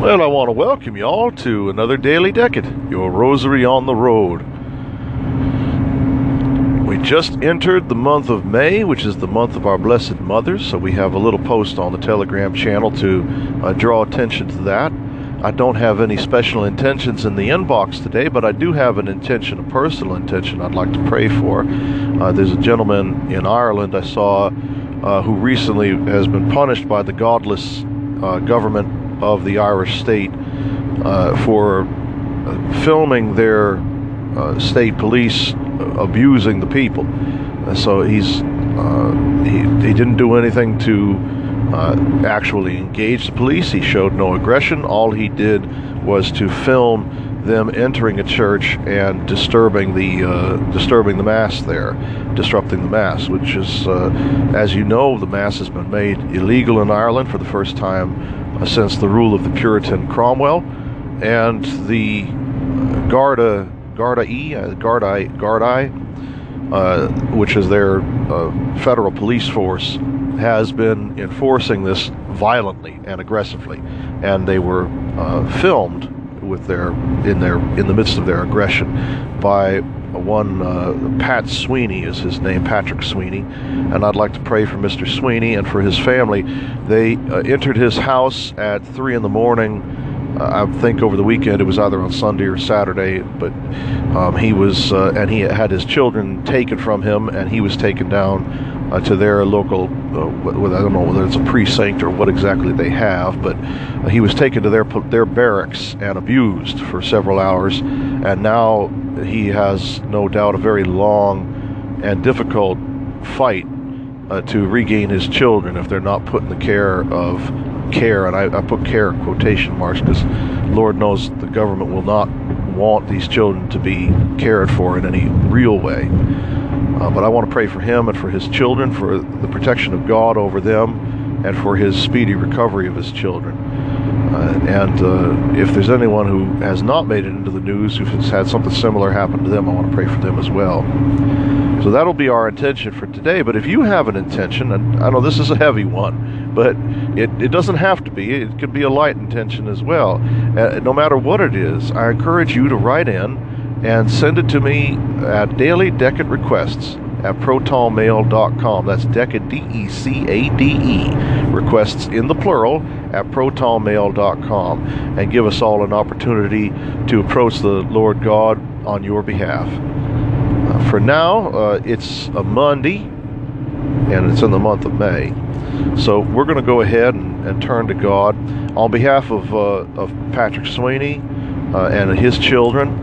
Well, I want to welcome y'all to another Daily Decade, your rosary on the road. We just entered the month of May, which is the month of our Blessed Mother, so we have a little post on the Telegram channel to uh, draw attention to that. I don't have any special intentions in the inbox today, but I do have an intention, a personal intention I'd like to pray for. Uh, there's a gentleman in Ireland I saw uh, who recently has been punished by the godless uh, government of the Irish state uh, for uh, filming their uh, state police abusing the people. So he's he, he didn't do anything to uh, actually engage the police. He showed no aggression. All he did was to film them entering a church and disturbing the uh, disturbing the mass there, disrupting the mass, which is, uh, as you know, the mass has been made illegal in Ireland for the first time since the rule of the Puritan Cromwell, and the Garda Garda E uh, Garda Garda, uh, which is their uh, federal police force, has been enforcing this violently and aggressively, and they were uh, filmed with their in their in the midst of their aggression by one uh, Pat Sweeney is his name, Patrick Sweeney, and I'd like to pray for Mr. Sweeney and for his family. They uh, entered his house at three in the morning. Uh, I think over the weekend it was either on Sunday or Saturday, but um, he was uh, and he had his children taken from him, and he was taken down uh, to their local. Uh, I don't know whether it's a precinct or what exactly they have, but uh, he was taken to their their barracks and abused for several hours, and now he has no doubt a very long and difficult fight uh, to regain his children if they're not put in the care of care, and I, I put care in quotation marks because Lord knows the government will not want these children to be cared for in any real way. Uh, but I want to pray for him and for his children, for the protection of God over them, and for his speedy recovery of his children. Uh, and uh, if there's anyone who has not made it into the news, who has had something similar happen to them, I want to pray for them as well. So that'll be our intention for today. But if you have an intention, and I know this is a heavy one, but it, it doesn't have to be, it could be a light intention as well. Uh, no matter what it is, I encourage you to write in and send it to me at Daily Decade Requests at protonmail.com. That's Decade, D E C A D E, requests in the plural at protonmail.com and give us all an opportunity to approach the Lord God on your behalf. Uh, for now, uh, it's a Monday and it's in the month of May. So we're going to go ahead and, and, turn to God on behalf of, uh, of Patrick Sweeney uh, and his children.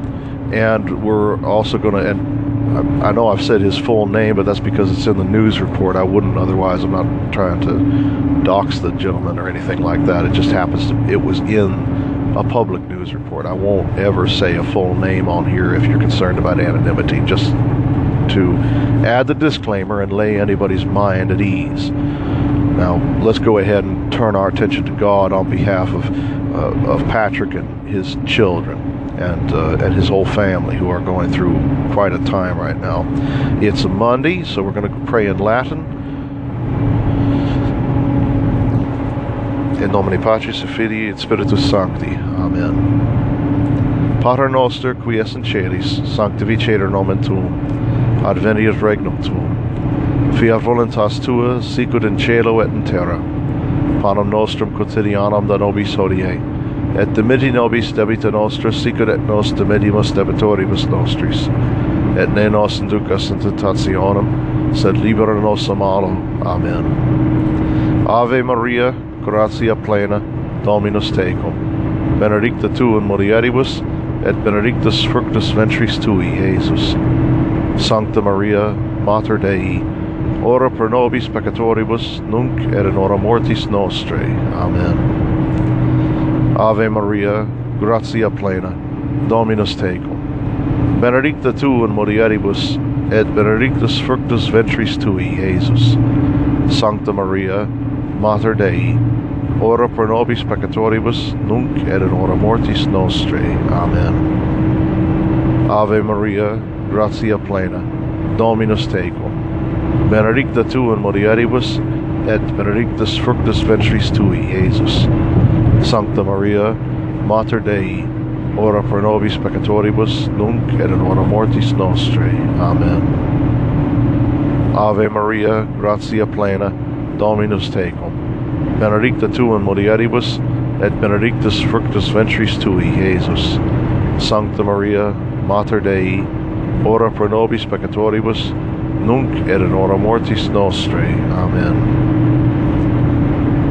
And we're also going to, and I, know I've said his full name, but that's because it's in the news report. I wouldn't otherwise. I'm not trying to dox the gentleman or anything like that. It just happens to, it was in a public news report. I won't ever say a full name on here if you're concerned about anonymity, just to add the disclaimer and lay anybody's mind at ease. Now, let's go ahead and turn our attention to God on behalf of, uh, of Patrick and his children and uh, and his whole family who are going through quite a time right now. It's a Monday, so we're going to pray in Latin. In nomine Patris et Filii et Spiritus Sancti. Amen. Pater noster, qui es in celis, sanctificetur nomen tuum, adveniat regnum tuum, fiat voluntas tua, sicut in cielo et in terra. Panem nostrum quotidianum da nobis hodie, et dimiti nobis debita nostra sicut et nos dimitimus debitoribus nostris. Et ne nos inducas in tentationem sed libera nos a malo amen. Ave maria gratia plena dominus tecum. Benedicta tu in mulieribus et benedictus fructus ventris tui Jesus. sancta maria mater dei ora pro nobis peccatoribus nunc et in hora mortis nostrae. Amen Ave Maria, gratia plena, Dominus tecum. Benedicta tu in mulieribus, et benedictus fructus ventris tui, Jesus. Sancta Maria, Mater Dei, ora pro nobis peccatoribus, nunc et in hora mortis nostrae. Amen. Ave Maria, gratia plena, Dominus tecum. Benedicta tu in mulieribus, et benedictus fructus ventris tui, Jesus. Sancta Maria, Mater Dei, ora pro nobis peccatoribus, nunc et in hora mortis nostre. Amen. Ave Maria, gratia plena, Dominus tecum. Benedicta tu in mulieribus, et benedictus fructus ventris tui, Iesus. Sancta Maria, Mater Dei, ora pro nobis peccatoribus, nunc et in hora mortis nostre. Amen.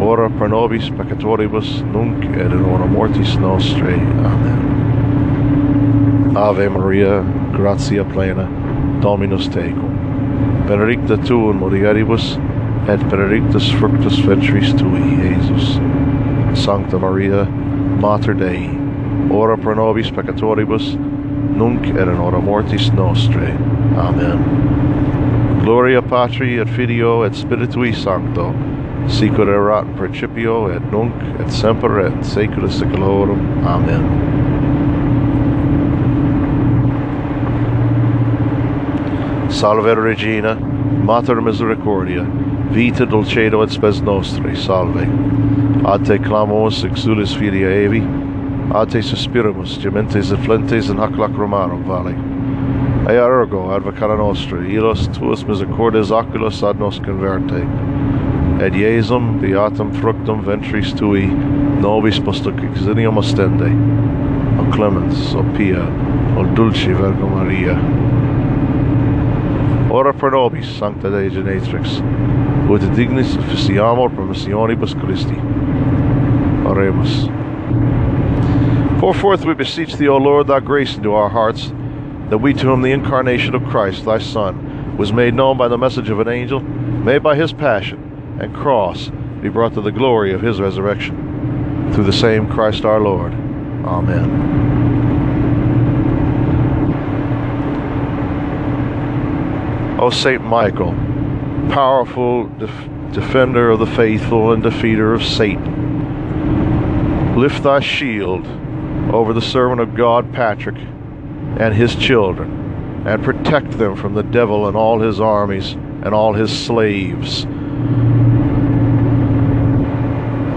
ora pro nobis peccatoribus, nunc et in hora mortis nostrae. Amen. Ave Maria, gratia plena, Dominus tecum. Benedicta tu in mulieribus, et benedictus fructus ventris tui, Iesus. Sancta Maria, Mater Dei, ora pro nobis peccatoribus, nunc et in hora mortis nostrae. Amen. Gloria Patri et Filio et Spiritui Sancto, Sicur erat principio et nunc et semper et saecula saeculorum. Amen. Salve Regina, Mater Misericordia, vita dulcedo et spes nostri, salve. A te clamus exulis filia evi, a te suspiramus, gementes afflentes in hac lacrimarum vale. Ea ergo, advocata nostra, ilos tuus misericordes oculos ad nos converte, Et Iesum beatum fructum ventris tui, nobis post exilium ostende. O clemens, o pia, o dulci Virgo Maria. Ora pro nobis, Sancta Dei Genetrix, ut dignis officiamur promissionibus Christi. Oremus. Pour forth, we beseech thee, O Lord, thy grace into our hearts, that we to whom the incarnation of Christ, thy Son, was made known by the message of an angel, may by his passion and cross be brought to the glory of his resurrection. Through the same Christ our Lord. Amen. O Saint Michael, powerful def- defender of the faithful and defeater of Satan, lift thy shield over the servant of God Patrick and his children, and protect them from the devil and all his armies and all his slaves.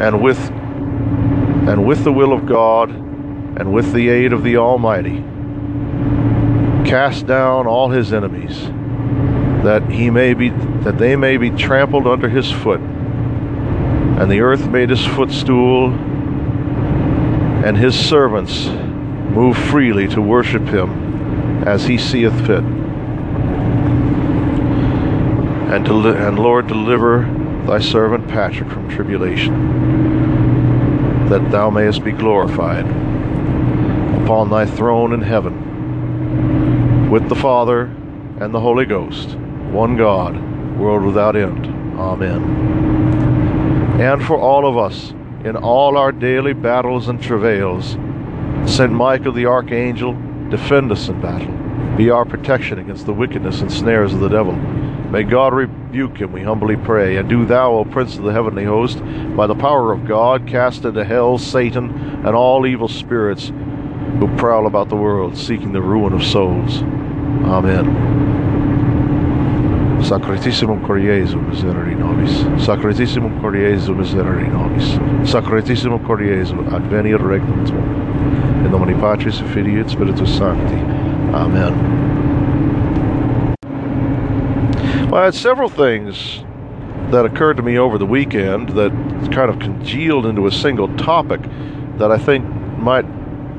And with and with the will of God and with the aid of the Almighty, cast down all his enemies that he may be that they may be trampled under his foot and the earth made his footstool and his servants move freely to worship him as he seeth fit. And and Lord deliver thy servant Patrick from tribulation that thou mayest be glorified upon thy throne in heaven with the Father and the Holy Ghost one God, world without end. Amen. And for all of us, in all our daily battles and travails, Saint Michael the Archangel, defend us in battle. Be our protection against the wickedness and snares of the devil. May God rebuke him, we humbly pray. And do thou, O Prince of the heavenly host, by the power of God, cast into hell Satan and all evil spirits who prowl about the world, seeking the ruin of souls. Amen. Sacratissimum Cor Jesu miserere nobis. Sacratissimum Cor Jesu miserere nobis. Sacratissimum Cor Jesu advenir regnum tuum. In nomine Patris et Filii et Spiritus Sancti. Amen. Well, I had several things that occurred to me over the weekend that kind of congealed into a single topic that I think might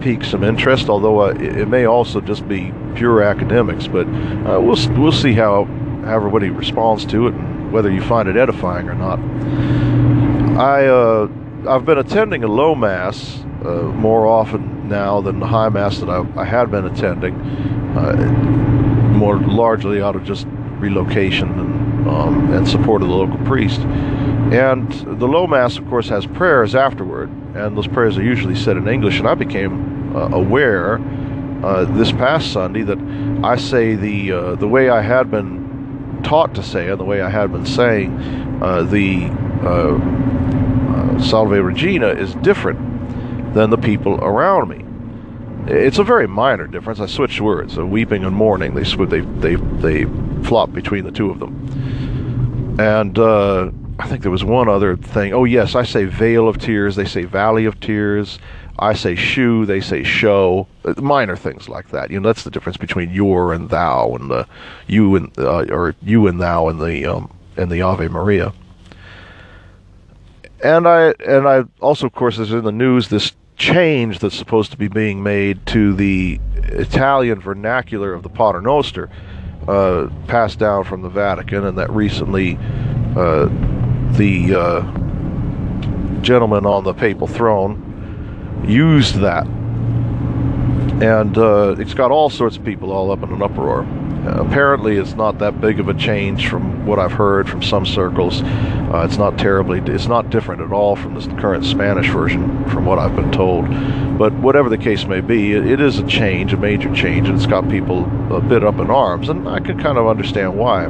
pique some interest, although uh, it, may also just be pure academics. But uh, we'll we'll see how how everybody responds to it and whether you find it edifying or not. I uh, I've been attending a low mass uh, more often now than the high mass that I, I had been attending, uh, more largely out of just relocation and um, and support of the local priest. And the low mass, of course, has prayers afterward, and those prayers are usually said in English. And I became uh, aware uh, this past Sunday that I say the uh, the way I had been taught to say, and the way I had been saying, uh, the uh, uh, Salve Regina is different than the people around me. It's a very minor difference. I switched words. So weeping and mourning, they they they they flop between the two of them. And uh, I think there was one other thing. Oh yes, I say Vale of Tears. They say Valley of Tears. I say shoe, they say show. Uh, minor things like that. You know, that's the difference between your and thou, and the you and uh, or you and thou in the um, in the Ave Maria. And I and I also, of course, is in the news this change that's supposed to be being made to the Italian vernacular of the Pater Noster, uh, passed down from the Vatican, and that recently uh, the uh, gentleman on the papal throne used that. And uh, it's got all sorts of people all up in an uproar. Uh, apparently, it's not that big of a change from what I've heard from some circles. Uh, it's not terribly, it's not different at all from the current Spanish version, from what I've been told. But whatever the case may be, it, it is a change, a major change, and it's got people a bit up in arms, and I can kind of understand why.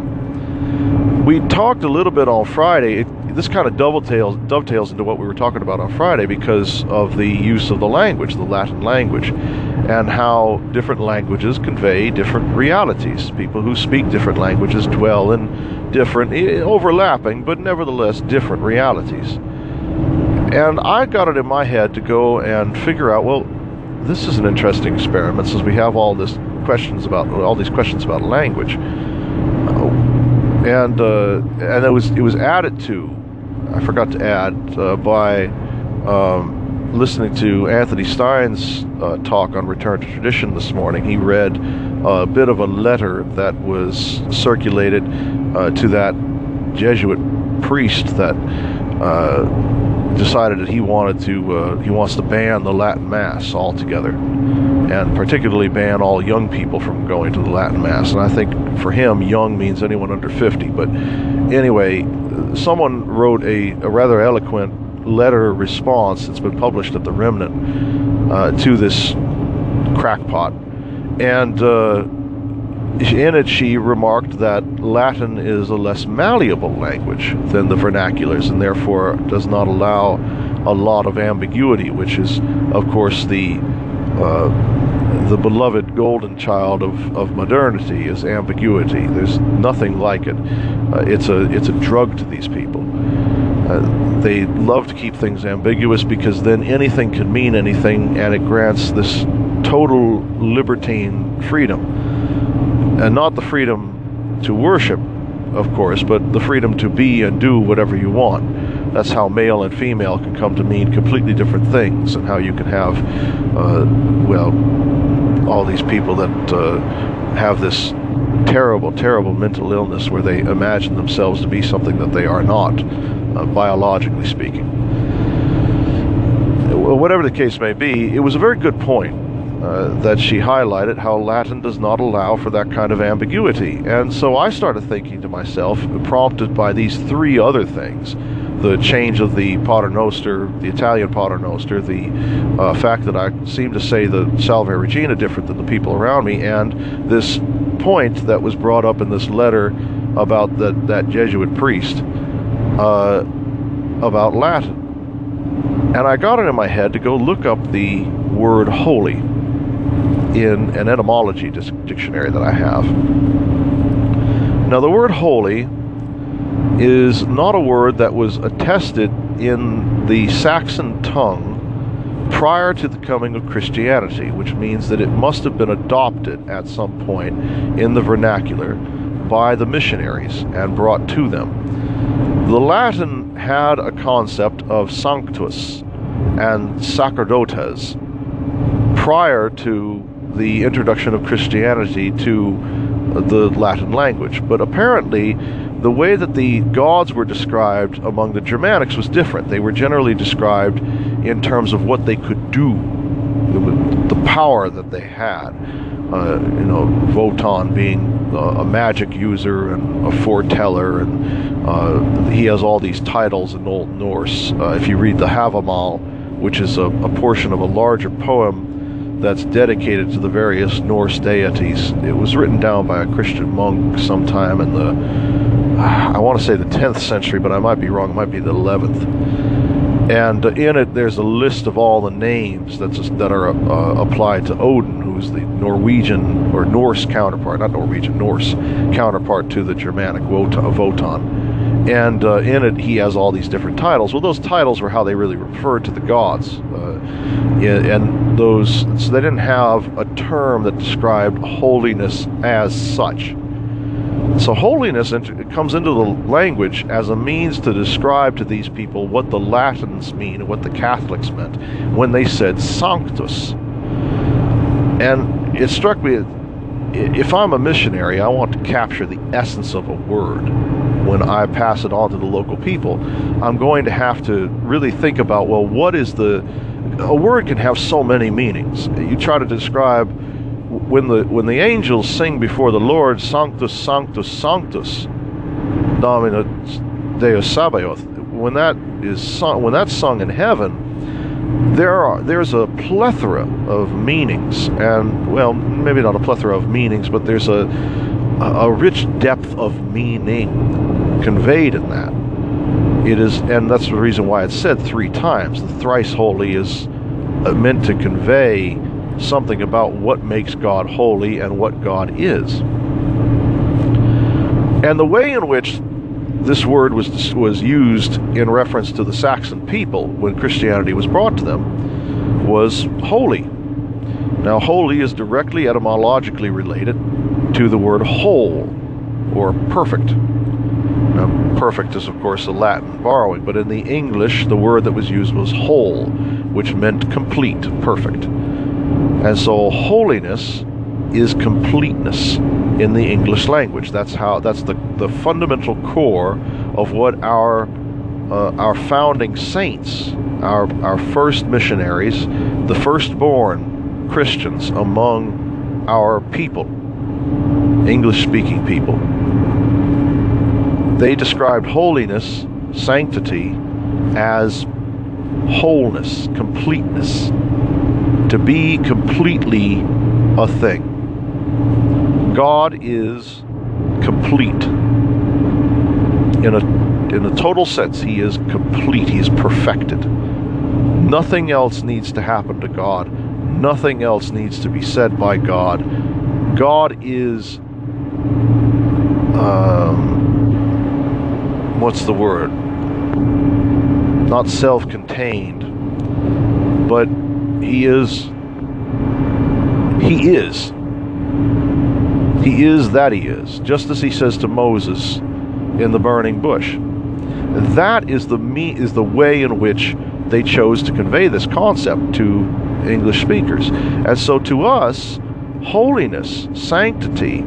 We talked a little bit on Friday. It, this kind of dovetails dovetails into what we were talking about on Friday because of the use of the language, the Latin language, and how different languages convey different realities. People who speak different languages dwell in different, overlapping, but nevertheless different realities. And I got it in my head to go and figure out, well, this is an interesting experiment since we have all this questions about all these questions about language. and uh, and it was it was added to I forgot to add uh, by um, listening to Anthony Stine's uh, talk on Return to Tradition this morning. He read a bit of a letter that was circulated uh, to that Jesuit priest that uh, decided that he wanted to uh, he wants to ban the Latin Mass altogether, and particularly ban all young people from going to the Latin Mass. And I think for him, young means anyone under 50. But anyway, someone wrote a, a rather eloquent letter response that's been published at the Remnant uh, to this crackpot, and. Uh, in it, she remarked that Latin is a less malleable language than the vernaculars and therefore does not allow a lot of ambiguity, which is, of course, the uh, the beloved golden child of, of modernity is ambiguity. There's nothing like it. Uh, it's a it's a drug to these people. Uh, they love to keep things ambiguous because then anything can mean anything, and it grants this total libertine freedom and not the freedom to worship, of course, but the freedom to be and do whatever you want. That's how male and female can come to mean completely different things, and how you can have, uh, well, all these people that uh, have this terrible, terrible mental illness where they imagine themselves to be something that they are not, uh, biologically speaking. Whatever the case may be, it was a very good point uh, that she highlighted how Latin does not allow for that kind of ambiguity. And so I started thinking to myself, prompted by these three other things the change of the Paternoster, the Italian Paternoster, the uh, fact that I seem to say the Salve Regina different than the people around me, and this point that was brought up in this letter about that, that Jesuit priest uh, about Latin. And I got it in my head to go look up the word holy in an etymology dictionary that I have. Now, the word holy is not a word that was attested in the Saxon tongue prior to the coming of Christianity, which means that it must have been adopted at some point in the vernacular by the missionaries and brought to them. The Latin had a concept of sanctus and sacerdotes prior to the introduction of Christianity to the Latin language, but apparently the way that the gods were described among the Germanics was different. They were generally described in terms of what they could do, the power that they had. Uh, you know, Wotan being a, a, magic user and a foreteller, and uh, he has all these titles in Old Norse. Uh, if you read the Havamal, which is a, a portion of a larger poem that's dedicated to the various Norse deities, it was written down by a Christian monk sometime in the I want to say the 10th century, but I might be wrong. It might be the 11th. And in it, there's a list of all the names that's that are uh, applied to Odin, who's the Norwegian or Norse counterpart, not Norwegian, Norse counterpart to the Germanic Wotan. And uh, in it, he has all these different titles. Well, those titles were how they really referred to the gods. Uh, and those, so they didn't have a term that described holiness as such. So holiness comes into the language as a means to describe to these people what the Latins mean and what the Catholics meant when they said sanctus. And it struck me if I'm a missionary, I want to capture the essence of a word when I pass it on to the local people. I'm going to have to really think about well, what is the. A word can have so many meanings. You try to describe when the when the angels sing before the Lord, Sanctus, Sanctus, Sanctus, Dominus Deus Sabaoth, when that is sung, when that's sung in heaven, there are there's a plethora of meanings, and well, maybe not a plethora of meanings, but there's a a rich depth of meaning conveyed in that. It is, and that's the reason why it's said three times. The thrice holy is meant to convey something about what makes God holy and what God is. And the way in which this word was, was used in reference to the Saxon people when Christianity was brought to them was holy. Now, holy is directly etymologically related to the word whole or perfect. Now, perfect is, of course, a Latin borrowing, but in the English, the word that was used was whole, which meant complete, perfect. And so holiness is completeness in the English language. That's how that's the, the fundamental core of what our uh, our founding saints, our our first missionaries, the firstborn Christians among our people, English speaking people. They described holiness, sanctity, as wholeness, completeness, to be completely a thing. God is complete. In a in a total sense, he is complete. He is perfected. Nothing else needs to happen to God. Nothing else needs to be said by God. God is um, what's the word? Not self-contained, but he is. He is. He is that he is, just as he says to Moses in the burning bush. That is the me is the way in which they chose to convey this concept to English speakers. And so to us, holiness, sanctity,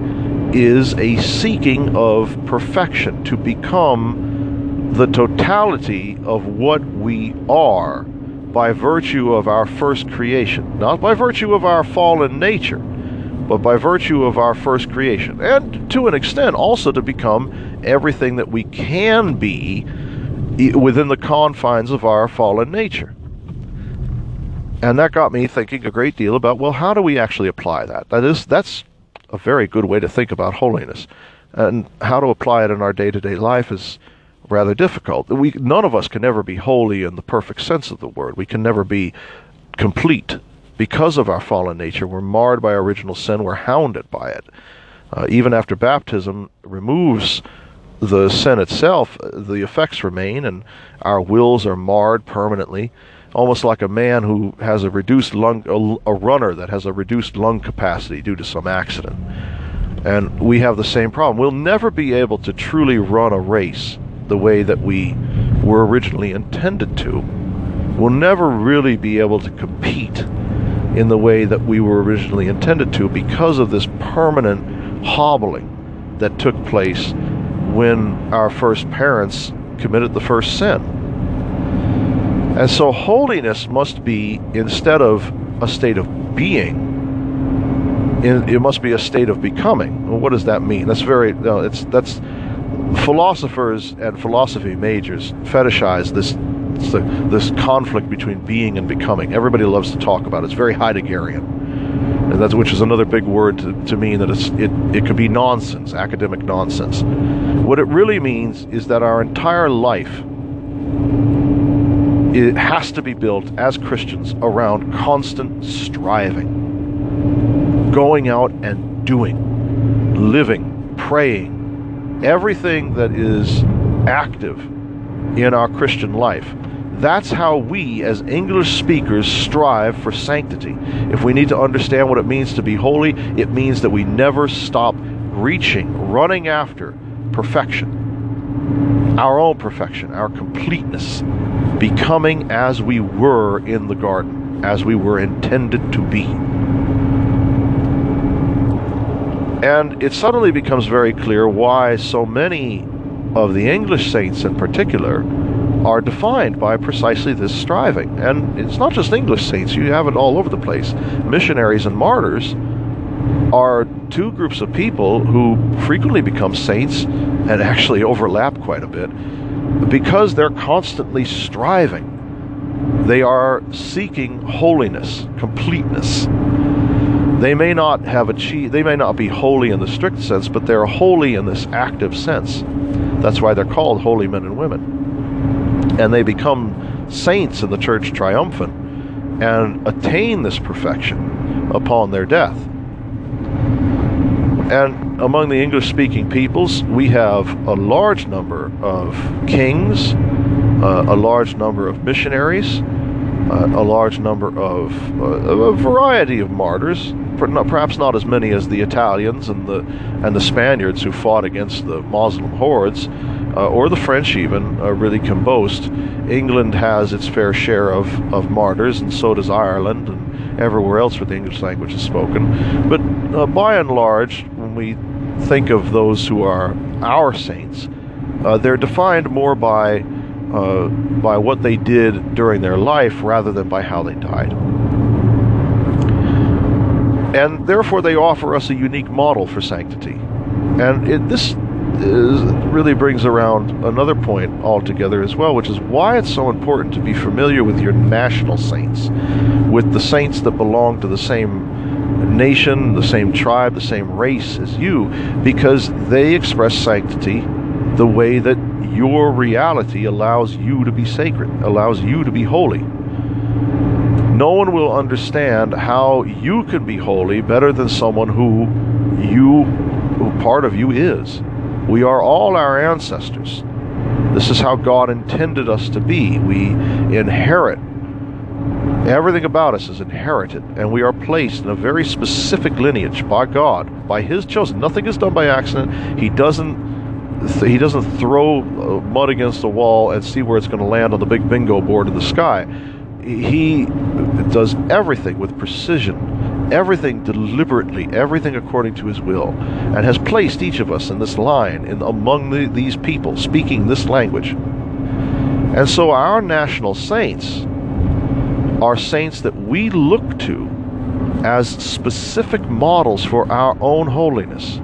is a seeking of perfection, to become the totality of what we are by virtue of our first creation, not by virtue of our fallen nature, but by virtue of our first creation, and to an extent also to become everything that we can be within the confines of our fallen nature. And that got me thinking a great deal about well, how do we actually apply that? That is, that's a very good way to think about holiness. And how to apply it in our day to day life is rather difficult. We, none of us can ever be holy in the perfect sense of the word. We can never be complete because of our fallen nature. We're marred by original sin, we're hounded by it. Uh, even after baptism removes the sin itself, the effects remain, and our wills are marred permanently, almost like a man who has a reduced lung, a, a runner that has a reduced lung capacity due to some accident. And we have the same problem. We'll never be able to truly run a race the way that we were originally intended to. We'll never really be able to compete in the way that we were originally intended to because of this permanent hobbling that took place when our first parents committed the first sin. And so holiness must be, instead of a state of being, it must be a state of becoming. Well, what does that mean? That's very, no, it's, that's, philosophers and philosophy majors fetishize this, this conflict between being and becoming. Everybody loves to talk about it. It's very Heideggerian and that's which is another big word to, to mean that it's, it, it could be nonsense, academic nonsense. What it really means is that our entire life it has to be built as Christians around constant striving, going out and doing, living, praying, everything that is active in our Christian life that's how we, as English speakers, strive for sanctity. If we need to understand what it means to be holy, it means that we never stop reaching, running after perfection, our own perfection, our completeness, becoming as we were in the garden, as we were intended to be. And it suddenly becomes very clear why so many of the English saints in particular are defined by precisely this striving. And it's not just English saints, you have it all over the place. Missionaries and martyrs are two groups of people who frequently become saints and actually overlap quite a bit because they're constantly striving. They are seeking holiness, completeness. They may not have achieved, they may not be holy in the strict sense, but they're holy in this active sense. That's why they're called holy men and women and they become saints in the church triumphant and attain this perfection upon their death. And among the English speaking peoples, we have a large number of kings, uh, a large number of missionaries, uh, a large number of uh, a variety of martyrs, perhaps not as many as the Italians and the and the Spaniards who fought against the Moslem hordes, uh, or the French even, uh, really can boast. England has its fair share of, of martyrs, and so does Ireland and everywhere else where the English language is spoken. But uh, by and large, when we think of those who are our saints, uh, they're defined more by uh, by what they did during their life rather than by how they died. And therefore, they offer us a unique model for sanctity. And it, this is, really brings around another point altogether as well, which is why it's so important to be familiar with your national saints, with the saints that belong to the same nation, the same tribe, the same race as you, because they express sanctity the way that your reality allows you to be sacred, allows you to be holy. No one will understand how you can be holy better than someone who you, who part of you is. We are all our ancestors. This is how God intended us to be. We inherit. Everything about us is inherited, and we are placed in a very specific lineage by God, by His chosen. Nothing is done by accident. He doesn't he doesn't throw uh, mud against the wall and see where it's going to land on the big bingo board in the sky. He does everything with precision everything deliberately, everything according to his will, and has placed each of us in this line in, among the, these people speaking this language. And so our national saints are saints that we look to as specific models for our own holiness.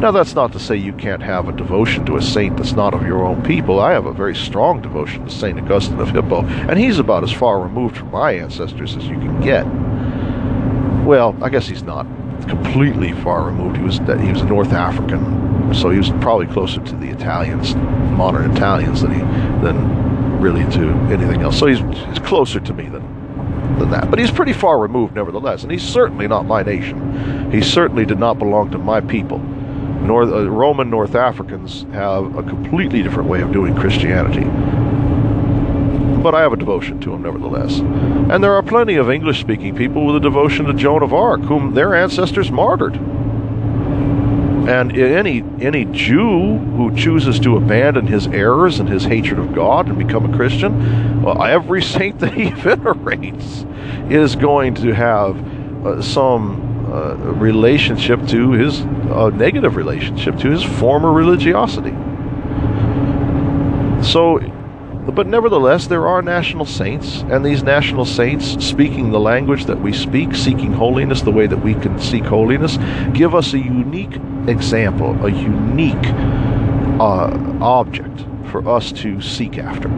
Now, that's not to say you can't have a devotion to a saint that's not of your own people. I have a very strong devotion to St. Augustine of Hippo, and he's about as far removed from my ancestors as you can get. Well, I guess he's not completely far removed. He was he was a North African So he was probably closer to the Italians, modern Italians, than he than really to anything else. So he's, he's closer to me than than that. But he's pretty far removed, nevertheless, and he's certainly not my nation. He certainly did not belong to my people. North, uh, Roman North Africans have a completely different way of doing Christianity. But I have a devotion to him, nevertheless. And there are plenty of English speaking people with a devotion to Joan of Arc, whom their ancestors martyred. And any any Jew who chooses to abandon his errors and his hatred of God and become a Christian, well, every saint that he venerates is going to have uh, some uh, relationship to his uh, negative relationship to his former religiosity. So but nevertheless, there are national saints, and these national saints, speaking the language that we speak, seeking holiness the way that we can seek holiness, give us a unique example, a unique uh, object for us to seek after.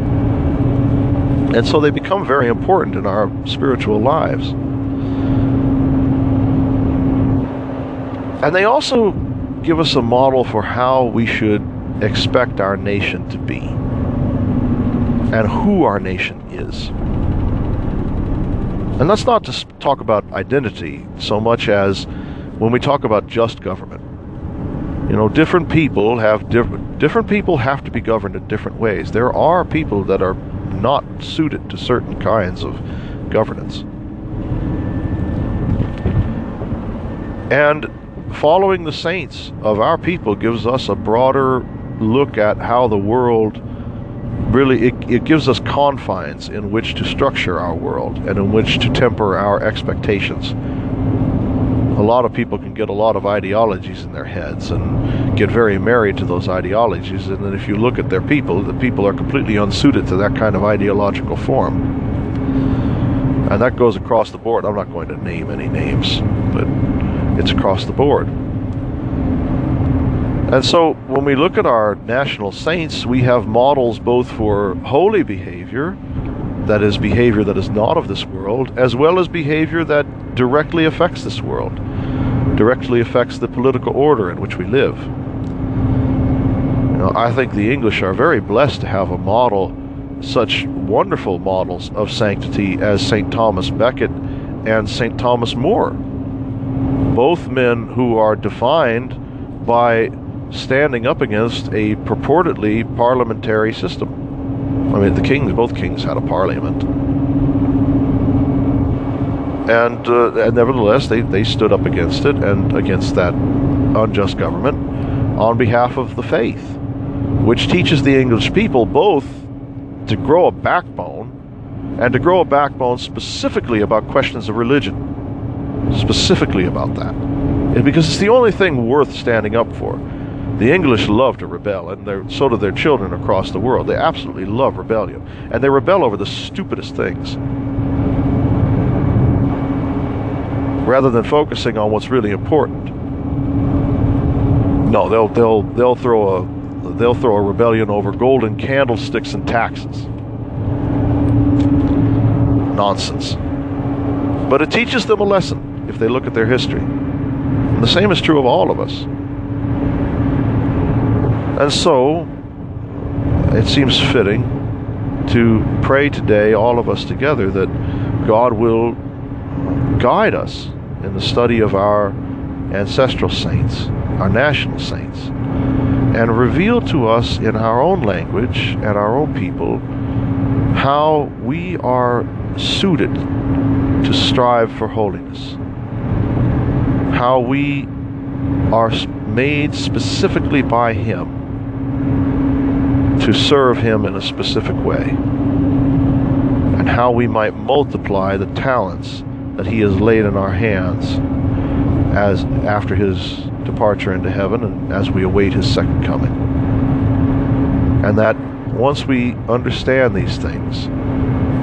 And so they become very important in our spiritual lives. And they also give us a model for how we should expect our nation to be and who our nation is. And let's not just talk about identity so much as when we talk about just government. You know, different people have different different people have to be governed in different ways. There are people that are not suited to certain kinds of governance. And following the saints of our people gives us a broader look at how the world really it, it gives us confines in which to structure our world and in which to temper our expectations. A lot of people can get a lot of ideologies in their heads and get very married to those ideologies and then if you look at their people the people are completely unsuited to that kind of ideological form. And that goes across the board. I'm not going to name any names but it's across the board and so when we look at our national saints, we have models both for holy behavior, that is, behavior that is not of this world, as well as behavior that directly affects this world, directly affects the political order in which we live. I think the English are very blessed to have a model, such wonderful models of sanctity as St. Thomas Becket and St. Thomas More. Both men who are defined by standing up against a purportedly parliamentary system. I mean, the kings, both kings had a parliament. And, uh, and nevertheless, they, they stood up against it and against that unjust government on behalf of the faith, which teaches the English people both to grow a backbone and to grow a backbone specifically about questions of religion. Specifically about that. Because it's the only thing worth standing up for. The English love to rebel, and so do their children across the world. They absolutely love rebellion, and they rebel over the stupidest things. Rather than focusing on what's really important. No, they'll they'll they'll throw a they'll throw a rebellion over golden candlesticks and taxes. Nonsense. But it teaches them a lesson if they look at their history. And the same is true of all of us. And so, it seems fitting to pray today, all of us together, that God will guide us in the study of our ancestral saints, our national saints, and reveal to us in our own language and our own people how we are suited to strive for holiness, how we are made specifically by Him to serve Him in a specific way, and how we might multiply the talents that He has laid in our hands as after His departure into heaven and as we await His second coming. And that once we understand these things,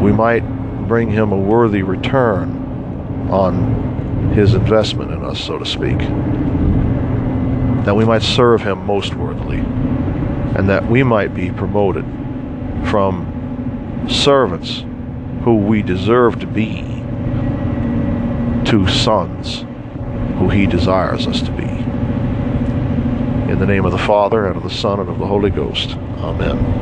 we might bring Him a worthy return on His investment in us, so to speak. That we might serve Him most worthily and that we might be promoted from servants who we deserve to be to sons who he desires us to be. In the name of the Father, and of the Son, and of the Holy Ghost. Amen.